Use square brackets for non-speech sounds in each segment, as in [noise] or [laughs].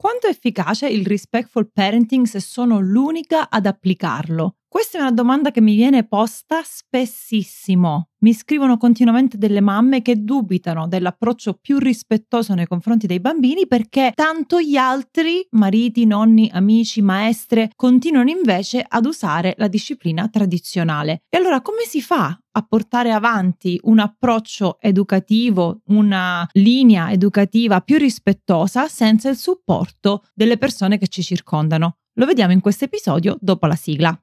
Quanto è efficace il respectful parenting se sono l'unica ad applicarlo? Questa è una domanda che mi viene posta spessissimo. Mi scrivono continuamente delle mamme che dubitano dell'approccio più rispettoso nei confronti dei bambini perché tanto gli altri, mariti, nonni, amici, maestre, continuano invece ad usare la disciplina tradizionale. E allora come si fa a portare avanti un approccio educativo, una linea educativa più rispettosa senza il supporto delle persone che ci circondano? Lo vediamo in questo episodio dopo la sigla.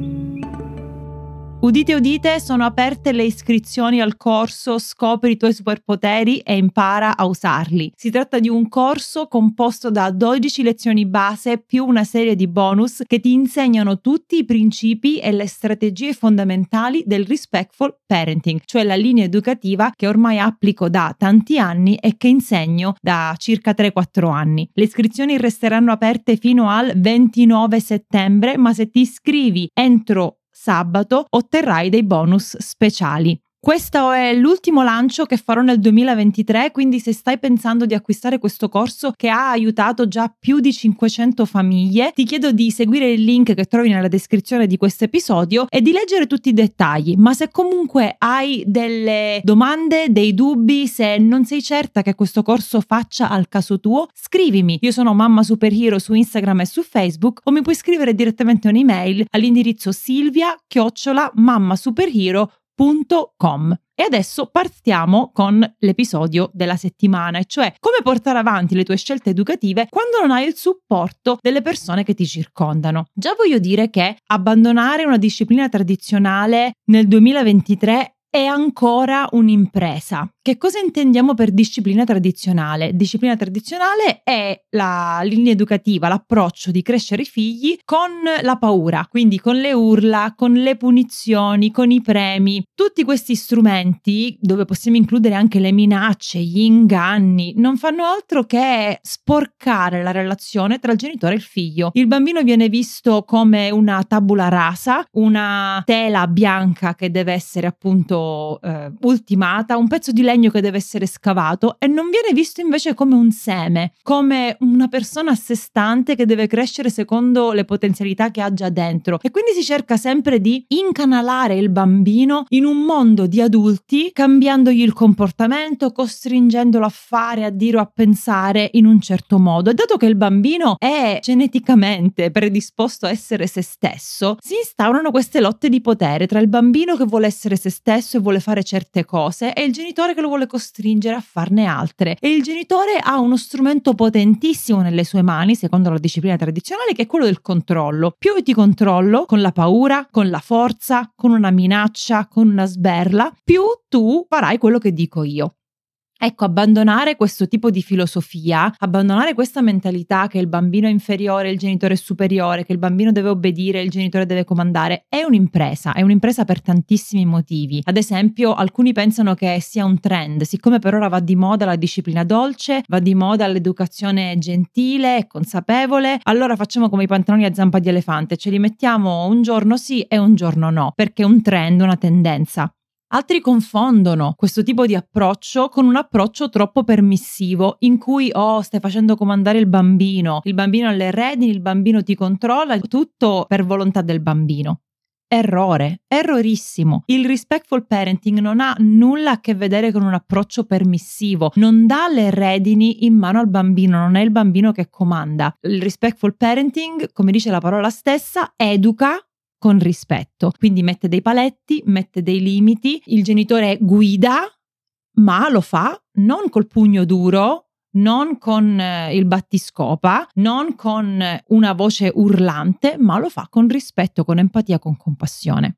Udite udite, sono aperte le iscrizioni al corso Scopri i tuoi superpoteri e impara a usarli. Si tratta di un corso composto da 12 lezioni base più una serie di bonus che ti insegnano tutti i principi e le strategie fondamentali del respectful parenting, cioè la linea educativa che ormai applico da tanti anni e che insegno da circa 3-4 anni. Le iscrizioni resteranno aperte fino al 29 settembre, ma se ti iscrivi entro sabato otterrai dei bonus speciali. Questo è l'ultimo lancio che farò nel 2023, quindi se stai pensando di acquistare questo corso che ha aiutato già più di 500 famiglie, ti chiedo di seguire il link che trovi nella descrizione di questo episodio e di leggere tutti i dettagli. Ma se comunque hai delle domande, dei dubbi, se non sei certa che questo corso faccia al caso tuo, scrivimi. Io sono Mamma Superhero su Instagram e su Facebook o mi puoi scrivere direttamente un'email all'indirizzo silvia chiocciola mammasuperhero.com www.educare.com. E adesso partiamo con l'episodio della settimana, e cioè come portare avanti le tue scelte educative quando non hai il supporto delle persone che ti circondano. Già voglio dire che abbandonare una disciplina tradizionale nel 2023 è ancora un'impresa. Che cosa intendiamo per disciplina tradizionale? Disciplina tradizionale è la linea educativa, l'approccio di crescere i figli con la paura, quindi con le urla, con le punizioni, con i premi. Tutti questi strumenti, dove possiamo includere anche le minacce, gli inganni, non fanno altro che sporcare la relazione tra il genitore e il figlio. Il bambino viene visto come una tabula rasa, una tela bianca che deve essere appunto eh, ultimata, un pezzo di legno che deve essere scavato e non viene visto invece come un seme, come una persona a sé stante che deve crescere secondo le potenzialità che ha già dentro. E quindi si cerca sempre di incanalare il bambino in un mondo di adulti, cambiandogli il comportamento, costringendolo a fare, a dire o a pensare in un certo modo. E dato che il bambino è geneticamente predisposto a essere se stesso, si instaurano queste lotte di potere tra il bambino che vuole essere se stesso stesso e vuole fare certe cose e il genitore che lo vuole costringere a farne altre. E il genitore ha uno strumento potentissimo nelle sue mani, secondo la disciplina tradizionale, che è quello del controllo. Più ti controllo con la paura, con la forza, con una minaccia, con una sberla, più tu farai quello che dico io. Ecco, abbandonare questo tipo di filosofia, abbandonare questa mentalità che il bambino è inferiore, il genitore è superiore, che il bambino deve obbedire, il genitore deve comandare, è un'impresa, è un'impresa per tantissimi motivi. Ad esempio, alcuni pensano che sia un trend, siccome per ora va di moda la disciplina dolce, va di moda l'educazione gentile e consapevole, allora facciamo come i pantaloni a zampa di elefante, ce li mettiamo un giorno sì e un giorno no, perché è un trend, una tendenza. Altri confondono questo tipo di approccio con un approccio troppo permissivo in cui oh stai facendo comandare il bambino, il bambino ha le redini, il bambino ti controlla, tutto per volontà del bambino. Errore, errorissimo. Il respectful parenting non ha nulla a che vedere con un approccio permissivo, non dà le redini in mano al bambino, non è il bambino che comanda. Il respectful parenting, come dice la parola stessa, educa con rispetto. Quindi mette dei paletti, mette dei limiti, il genitore guida, ma lo fa non col pugno duro, non con eh, il battiscopa, non con una voce urlante, ma lo fa con rispetto, con empatia, con compassione.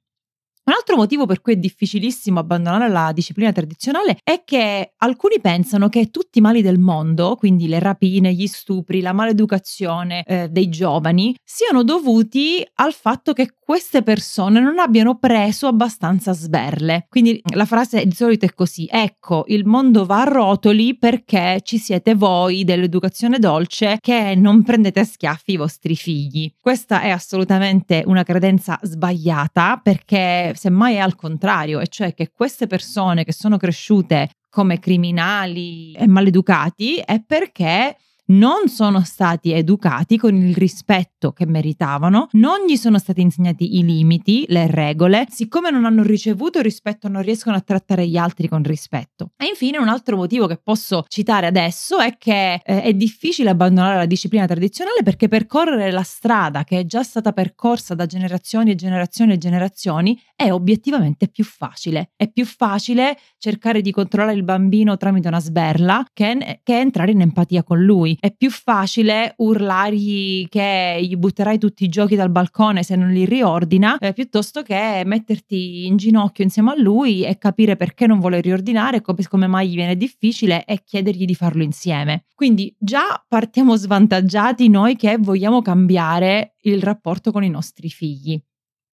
Un altro motivo per cui è difficilissimo abbandonare la disciplina tradizionale è che alcuni pensano che tutti i mali del mondo, quindi le rapine, gli stupri, la maleducazione eh, dei giovani, siano dovuti al fatto che queste persone non abbiano preso abbastanza sberle. Quindi la frase di solito è così: ecco, il mondo va a rotoli perché ci siete voi dell'educazione dolce che non prendete a schiaffi i vostri figli. Questa è assolutamente una credenza sbagliata perché semmai è al contrario, e cioè che queste persone che sono cresciute come criminali e maleducati è perché non sono stati educati con il rispetto che meritavano, non gli sono stati insegnati i limiti, le regole, siccome non hanno ricevuto rispetto non riescono a trattare gli altri con rispetto. E infine un altro motivo che posso citare adesso è che eh, è difficile abbandonare la disciplina tradizionale perché percorrere la strada che è già stata percorsa da generazioni e generazioni e generazioni è obiettivamente più facile. È più facile cercare di controllare il bambino tramite una sberla che, che entrare in empatia con lui è più facile urlargli che gli butterai tutti i giochi dal balcone se non li riordina, eh, piuttosto che metterti in ginocchio insieme a lui e capire perché non vuole riordinare, come, come mai gli viene difficile e chiedergli di farlo insieme. Quindi già partiamo svantaggiati noi che vogliamo cambiare il rapporto con i nostri figli.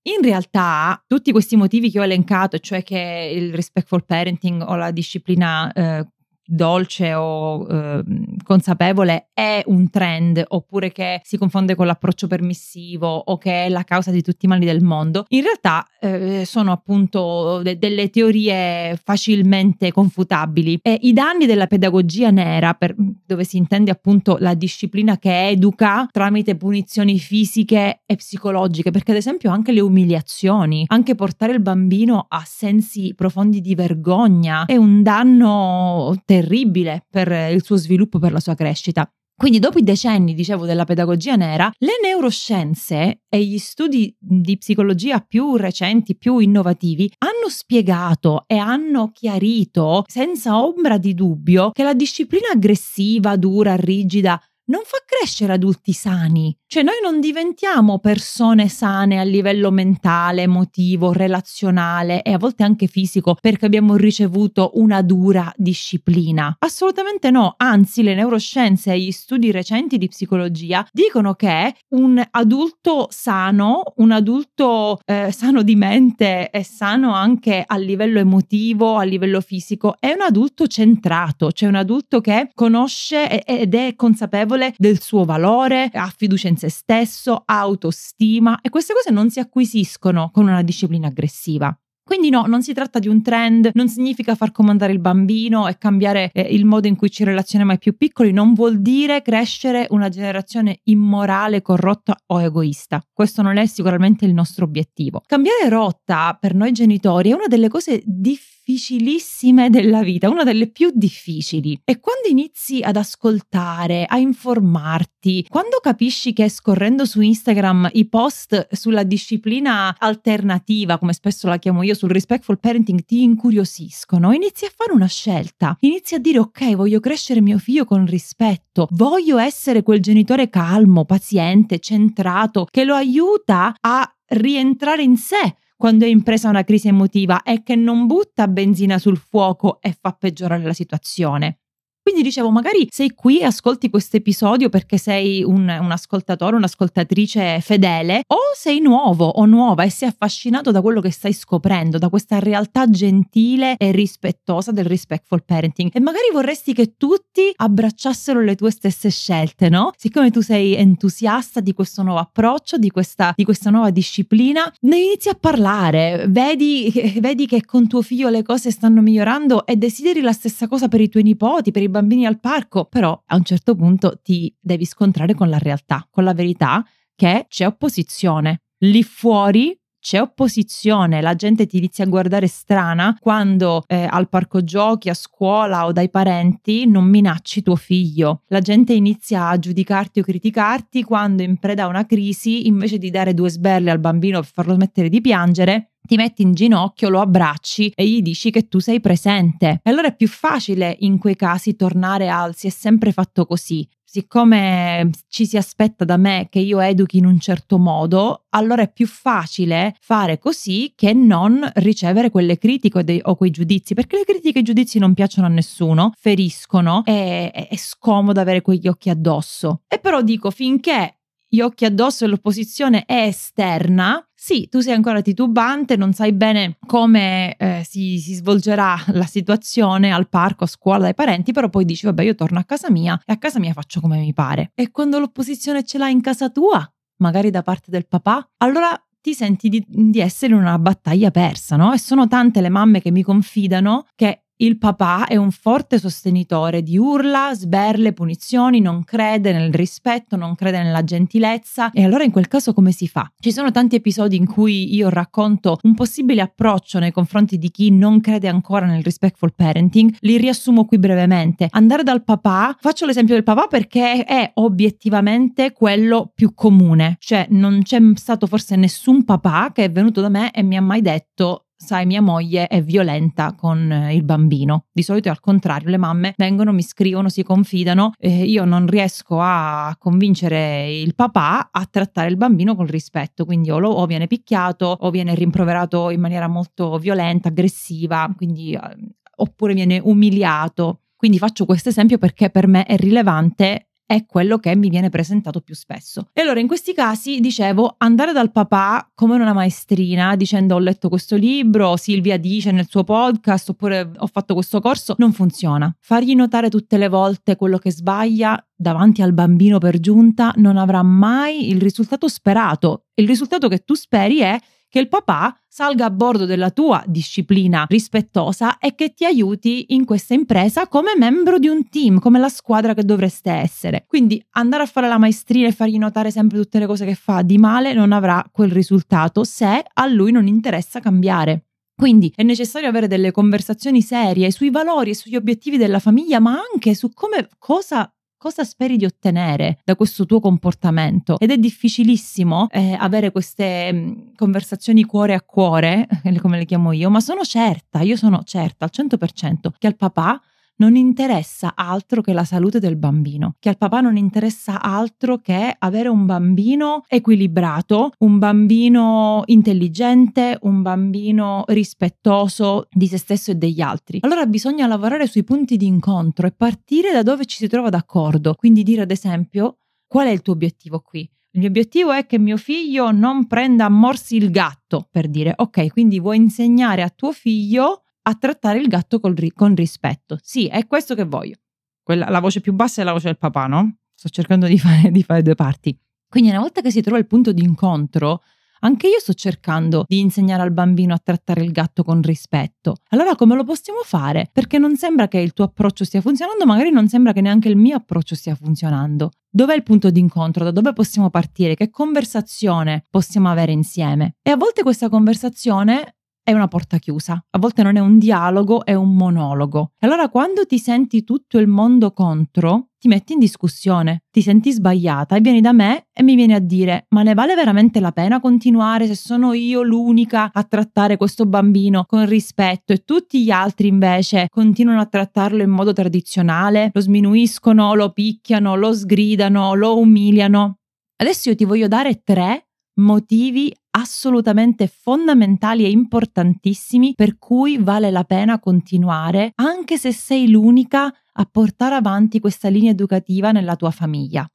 In realtà, tutti questi motivi che ho elencato, cioè che il respectful parenting o la disciplina eh, dolce o eh, consapevole è un trend oppure che si confonde con l'approccio permissivo o che è la causa di tutti i mali del mondo, in realtà eh, sono appunto de- delle teorie facilmente confutabili. E i danni della pedagogia nera, per, dove si intende appunto la disciplina che educa tramite punizioni fisiche e psicologiche, perché ad esempio anche le umiliazioni, anche portare il bambino a sensi profondi di vergogna è un danno terribile terribile per il suo sviluppo, per la sua crescita. Quindi dopo i decenni, dicevo, della pedagogia nera, le neuroscienze e gli studi di psicologia più recenti, più innovativi, hanno spiegato e hanno chiarito senza ombra di dubbio che la disciplina aggressiva, dura, rigida, non fa crescere adulti sani. Cioè noi non diventiamo persone sane a livello mentale, emotivo, relazionale e a volte anche fisico perché abbiamo ricevuto una dura disciplina. Assolutamente no, anzi le neuroscienze e gli studi recenti di psicologia dicono che un adulto sano, un adulto eh, sano di mente e sano anche a livello emotivo, a livello fisico, è un adulto centrato, cioè un adulto che conosce ed è consapevole del suo valore, ha fiducia in se stesso, autostima e queste cose non si acquisiscono con una disciplina aggressiva. Quindi no, non si tratta di un trend, non significa far comandare il bambino e cambiare eh, il modo in cui ci relazioniamo ai più piccoli, non vuol dire crescere una generazione immorale, corrotta o egoista. Questo non è sicuramente il nostro obiettivo. Cambiare rotta per noi genitori è una delle cose difficili difficilissime della vita, una delle più difficili. E quando inizi ad ascoltare, a informarti, quando capisci che scorrendo su Instagram i post sulla disciplina alternativa, come spesso la chiamo io, sul respectful parenting ti incuriosiscono, inizi a fare una scelta, inizi a dire ok, voglio crescere mio figlio con rispetto, voglio essere quel genitore calmo, paziente, centrato, che lo aiuta a rientrare in sé quando è impresa una crisi emotiva è che non butta benzina sul fuoco e fa peggiorare la situazione. Quindi dicevo, magari sei qui e ascolti questo episodio perché sei un, un, ascoltatore, un'ascoltatrice fedele, o sei nuovo o nuova e sei affascinato da quello che stai scoprendo, da questa realtà gentile e rispettosa del respectful parenting. E magari vorresti che tutti abbracciassero le tue stesse scelte, no? Siccome tu sei entusiasta di questo nuovo approccio, di questa, di questa nuova disciplina, ne inizi a parlare, vedi, [laughs] vedi che con tuo figlio le cose stanno migliorando e desideri la stessa cosa per i tuoi nipoti, per i bambini bambini al parco, però a un certo punto ti devi scontrare con la realtà, con la verità che c'è opposizione. Lì fuori c'è opposizione, la gente ti inizia a guardare strana quando eh, al parco giochi, a scuola o dai parenti non minacci tuo figlio. La gente inizia a giudicarti o criticarti quando in preda a una crisi, invece di dare due sberle al bambino per farlo smettere di piangere, ti metti in ginocchio, lo abbracci e gli dici che tu sei presente. E allora è più facile in quei casi tornare al si è sempre fatto così. Siccome ci si aspetta da me che io educhi in un certo modo, allora è più facile fare così che non ricevere quelle critiche o quei giudizi, perché le critiche e i giudizi non piacciono a nessuno, feriscono e è scomodo avere quegli occhi addosso. E però dico, finché gli occhi addosso e l'opposizione è esterna, sì, tu sei ancora titubante, non sai bene come eh, si, si, svolgerà la situazione al parco, a scuola, dai parenti, però poi dici, vabbè, io torno a casa mia e a casa mia faccio come mi pare. E quando l'opposizione ce l'hai in casa tua, magari da parte del papà, allora ti senti di, di essere in una battaglia persa, no? E sono tante le mamme che mi confidano che il papà è un forte sostenitore di urla, sberle, punizioni, non crede nel rispetto, non crede nella gentilezza e allora in quel caso come si fa? Ci sono tanti episodi in cui io racconto un possibile approccio nei confronti di chi non crede ancora nel respectful parenting, li riassumo qui brevemente. Andare dal papà, faccio l'esempio del papà perché è obiettivamente quello più comune, cioè non c'è stato forse nessun papà che è venuto da me e mi ha mai detto sai, mia moglie è violenta con eh, il bambino. Di solito è al contrario, le mamme vengono, mi scrivono, si confidano, eh, io non riesco a convincere il papà a trattare il bambino col rispetto, quindi o, lo, o viene picchiato o viene rimproverato in maniera molto violenta, aggressiva, quindi, eh, oppure viene umiliato. Quindi faccio questo esempio perché per me è rilevante è quello che mi viene presentato più spesso. E allora in questi casi dicevo andare dal papà come una maestrina dicendo ho letto questo libro, Silvia dice nel suo podcast oppure ho fatto questo corso, non funziona. Fargli notare tutte le volte quello che sbaglia davanti al bambino per giunta non avrà mai il risultato sperato. Il risultato che tu speri è che il papà salga a bordo della tua disciplina rispettosa e che ti aiuti in questa impresa come membro di un team, come la squadra che dovreste essere. Quindi andare a fare la maestrina e fargli notare sempre tutte le cose che fa di male non avrà quel risultato se a lui non interessa cambiare. Quindi è necessario avere delle conversazioni serie sui valori e sugli obiettivi della famiglia, ma anche su come cosa cosa speri di ottenere da questo tuo comportamento? Ed è difficilissimo eh, avere queste mh, mm, conversazioni cuore a cuore, [laughs] come le chiamo io, ma sono certa, io sono certa al 100% che al papà non interessa altro che la salute del bambino, che al papà non interessa altro che avere un bambino equilibrato, un bambino intelligente, un bambino rispettoso di se stesso e degli altri. Allora bisogna lavorare sui punti di incontro e partire da dove ci si trova d'accordo, quindi dire ad esempio qual è il tuo obiettivo qui? Il mio obiettivo è che mio figlio non prenda a morsi il gatto, per dire, ok, quindi vuoi insegnare a tuo figlio a trattare il gatto ri- con rispetto. Sì, è questo che voglio. Quella, la voce più bassa è la voce del papà, no? Sto cercando di [laughs] fare, di fare due parti. Quindi una volta che si trova il punto di incontro, anche io sto cercando di insegnare al bambino a trattare il gatto con rispetto. Allora come lo possiamo fare? Perché non sembra che il tuo approccio stia funzionando, magari non sembra che neanche il mio approccio stia funzionando. Dov'è il punto di incontro? Da dove possiamo partire? Che conversazione possiamo avere insieme? E a volte questa conversazione è una porta chiusa, a volte non è un dialogo, è un monologo. Allora quando ti senti tutto il mondo contro, ti metti in discussione, ti senti sbagliata e vieni da me e mi vieni a dire ma ne vale veramente la pena continuare se sono io l'unica a trattare questo bambino con rispetto e tutti gli altri invece continuano a trattarlo in modo tradizionale, lo sminuiscono, lo picchiano, lo sgridano, lo umiliano. Adesso io ti voglio dare tre motivi assolutamente fondamentali e importantissimi per cui vale la pena continuare anche se sei l'unica a portare avanti questa linea educativa nella tua famiglia.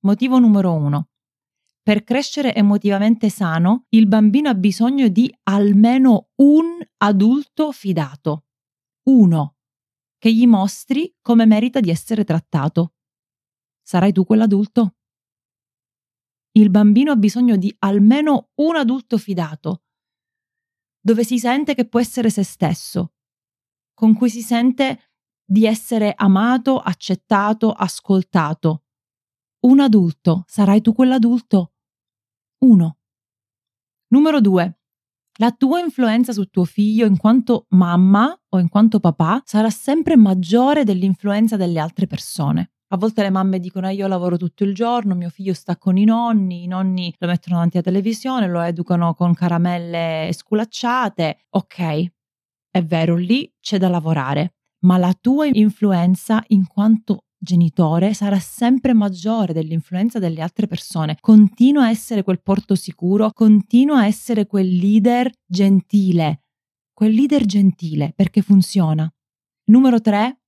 Motivo numero uno. Per crescere emotivamente sano, il bambino ha bisogno di almeno un adulto fidato. Uno, che gli mostri come merita di essere trattato. Sarai tu quell'adulto? Il bambino ha bisogno di almeno un adulto fidato, dove si sente che può essere se stesso, con cui si sente di essere amato, accettato, ascoltato. Un adulto, sarai tu quell'adulto? Uno. Numero due. La tua influenza su tuo figlio in quanto mamma o in quanto papà sarà sempre maggiore dell'influenza delle altre persone. A volte le mamme dicono eh, io lavoro tutto il giorno, mio figlio sta con i nonni, i nonni lo mettono davanti alla televisione, lo educano con caramelle sculacciate. Ok, è vero, lì c'è da lavorare, ma la tua influenza in quanto genitore sarà sempre maggiore dell'influenza delle altre persone. Continua a essere quel porto sicuro, continua a essere quel leader gentile, quel leader gentile perché funziona. Numero tre,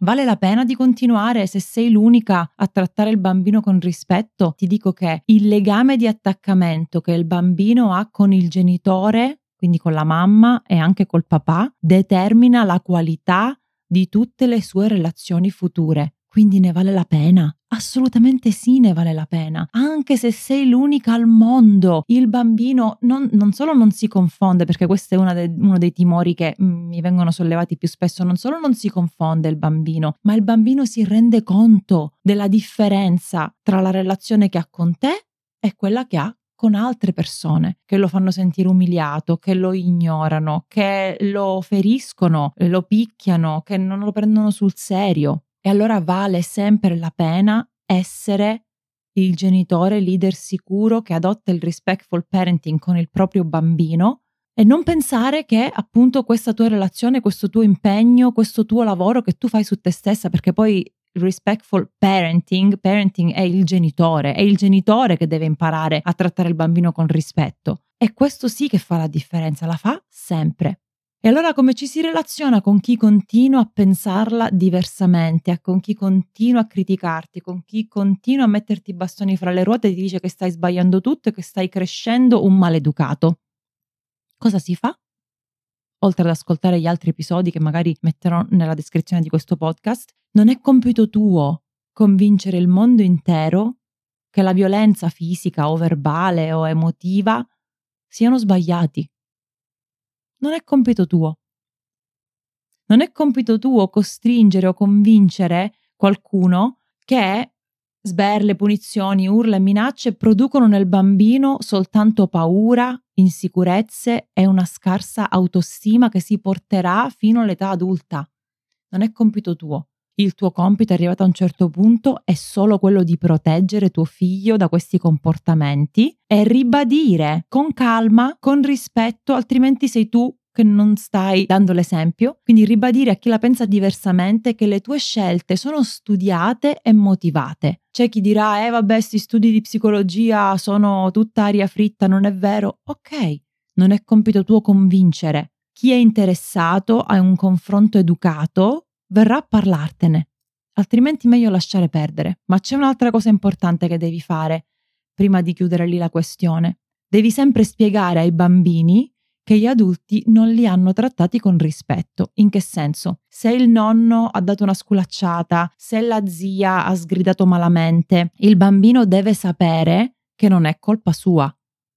Vale la pena di continuare se sei l'unica a trattare il bambino con rispetto? Ti dico che il legame di attaccamento che il bambino ha con il genitore, quindi con la mamma e anche col papà, determina la qualità di tutte le sue relazioni future. Quindi ne vale la pena. Assolutamente sì, ne vale la pena. Anche se sei l'unica al mondo, il bambino non, non solo non si confonde, perché questo è de, uno dei timori che mm, mi vengono sollevati più spesso, non solo non si confonde il bambino, ma il bambino si rende conto della differenza tra la relazione che ha con te e quella che ha con altre persone che lo fanno sentire umiliato, che lo ignorano, che lo feriscono, lo picchiano, che non lo prendono sul serio. E allora vale sempre la pena essere il genitore leader sicuro che adotta il respectful parenting con il proprio bambino e non pensare che appunto questa tua relazione, questo tuo impegno, questo tuo lavoro che tu fai su te stessa, perché poi respectful parenting, parenting è il genitore, è il genitore che deve imparare a trattare il bambino con rispetto. E questo sì che fa la differenza, la fa sempre. E allora come ci si relaziona con chi continua a pensarla diversamente, con chi continua a criticarti, con chi continua a metterti i bastoni fra le ruote e ti dice che stai sbagliando tutto e che stai crescendo un maleducato? Cosa si fa? oltre ad ascoltare gli altri episodi che magari metterò nella descrizione di questo podcast, non è compito tuo convincere il mondo intero che la violenza fisica o verbale o emotiva siano sbagliati. Non è compito tuo. Non è compito tuo costringere o convincere qualcuno che Sberle, punizioni, urla e minacce producono nel bambino soltanto paura, insicurezze e una scarsa autostima che si porterà fino all'età adulta. Non è compito tuo. Il tuo compito arrivato a un certo punto è solo quello di proteggere tuo figlio da questi comportamenti e ribadire con calma, con rispetto, altrimenti sei tu che non stai dando l'esempio, quindi ribadire a chi la pensa diversamente che le tue scelte sono studiate e motivate. C'è chi dirà, eh vabbè, questi studi di psicologia sono tutta aria fritta, non è vero? Ok, non è compito tuo convincere. Chi è interessato a un confronto educato verrà a parlartene, altrimenti meglio lasciare perdere. Ma c'è un'altra cosa importante che devi fare prima di chiudere lì la questione. Devi sempre spiegare ai bambini che gli adulti non li hanno trattati con rispetto. In che senso? Se il nonno ha dato una sculacciata, se la zia ha sgridato malamente, il bambino deve sapere che non è colpa sua,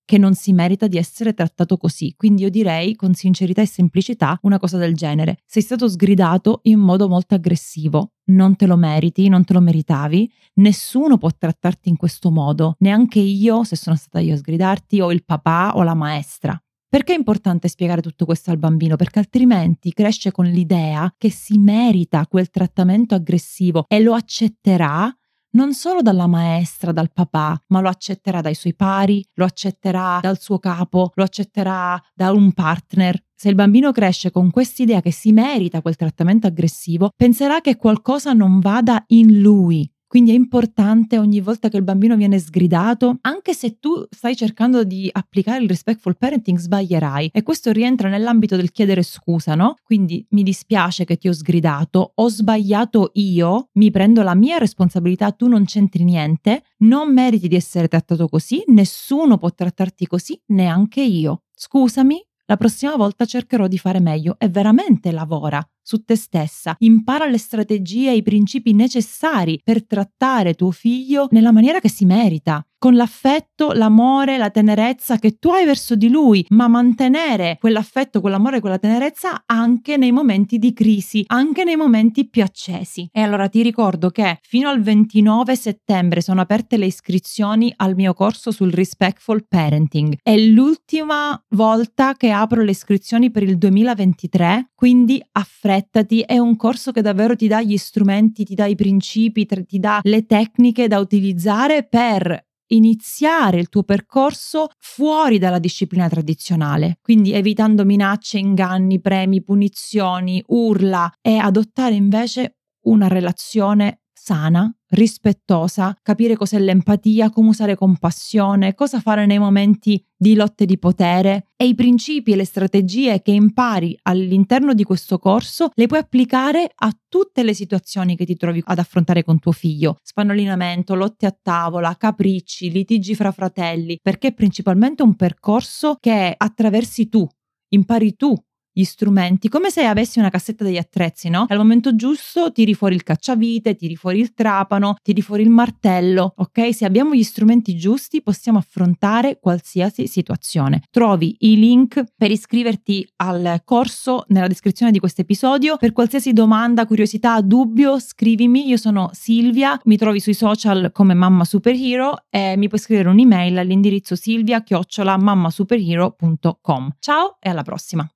che non si merita di essere trattato così. Quindi io direi con sincerità e semplicità una cosa del genere. Sei stato sgridato in modo molto aggressivo, non te lo meriti, non te lo meritavi, nessuno può trattarti in questo modo, neanche io se sono stata io a sgridarti o il papà o la maestra. Perché è importante spiegare tutto questo al bambino? Perché altrimenti cresce con l'idea che si merita quel trattamento aggressivo e lo accetterà non solo dalla maestra, dal papà, ma lo accetterà dai suoi pari, lo accetterà dal suo capo, lo accetterà da un partner. Se il bambino cresce con quest'idea che si merita quel trattamento aggressivo, penserà che qualcosa non vada in lui, quindi è importante ogni volta che il bambino viene sgridato, anche se tu stai cercando di applicare il respectful parenting, sbaglierai. E questo rientra nell'ambito del chiedere scusa, no? Quindi mi dispiace che ti ho sgridato, ho sbagliato io, mi prendo la mia responsabilità, tu non c'entri niente, non meriti di essere trattato così, nessuno può trattarti così, neanche io. Scusami, la prossima volta cercherò di fare meglio e veramente lavora su te stessa, impara le strategie e i principi necessari per trattare tuo figlio nella maniera che si merita con l'affetto, l'amore, la tenerezza che tu hai verso di lui, ma mantenere quell'affetto, quell'amore, quella tenerezza anche nei momenti di crisi, anche nei momenti più accesi. E allora ti ricordo che fino al 29 settembre sono aperte le iscrizioni al mio corso sul respectful parenting. È l'ultima volta che apro le iscrizioni per il 2023, quindi affrettati, è un corso che davvero ti dà gli strumenti, ti dà i principi, ti dà le tecniche da utilizzare per iniziare il tuo percorso fuori dalla disciplina tradizionale, quindi evitando minacce, inganni, premi, punizioni, urla e adottare invece una relazione sana, rispettosa, capire cos'è l'empatia, come usare compassione, cosa fare nei momenti di lotte di potere e i principi e le strategie che impari all'interno di questo corso le puoi applicare a tutte le situazioni che ti trovi ad affrontare con tuo figlio. Spannolinamento, lotte a tavola, capricci, litigi fra fratelli, perché è principalmente un percorso che attraversi tu, impari tu gli strumenti, come se avessi una cassetta degli attrezzi, no? Al momento giusto tiri fuori il cacciavite, tiri fuori il trapano, tiri fuori il martello, ok? Se abbiamo gli strumenti giusti possiamo affrontare qualsiasi situazione. Trovi i link per iscriverti al corso nella descrizione di questo episodio. Per qualsiasi domanda, curiosità, dubbio, scrivimi. Io sono Silvia, mi trovi sui social come Mamma Superhero e mi puoi scrivere un'email all'indirizzo silvia-mammasuperhero.com. Ciao e alla prossima!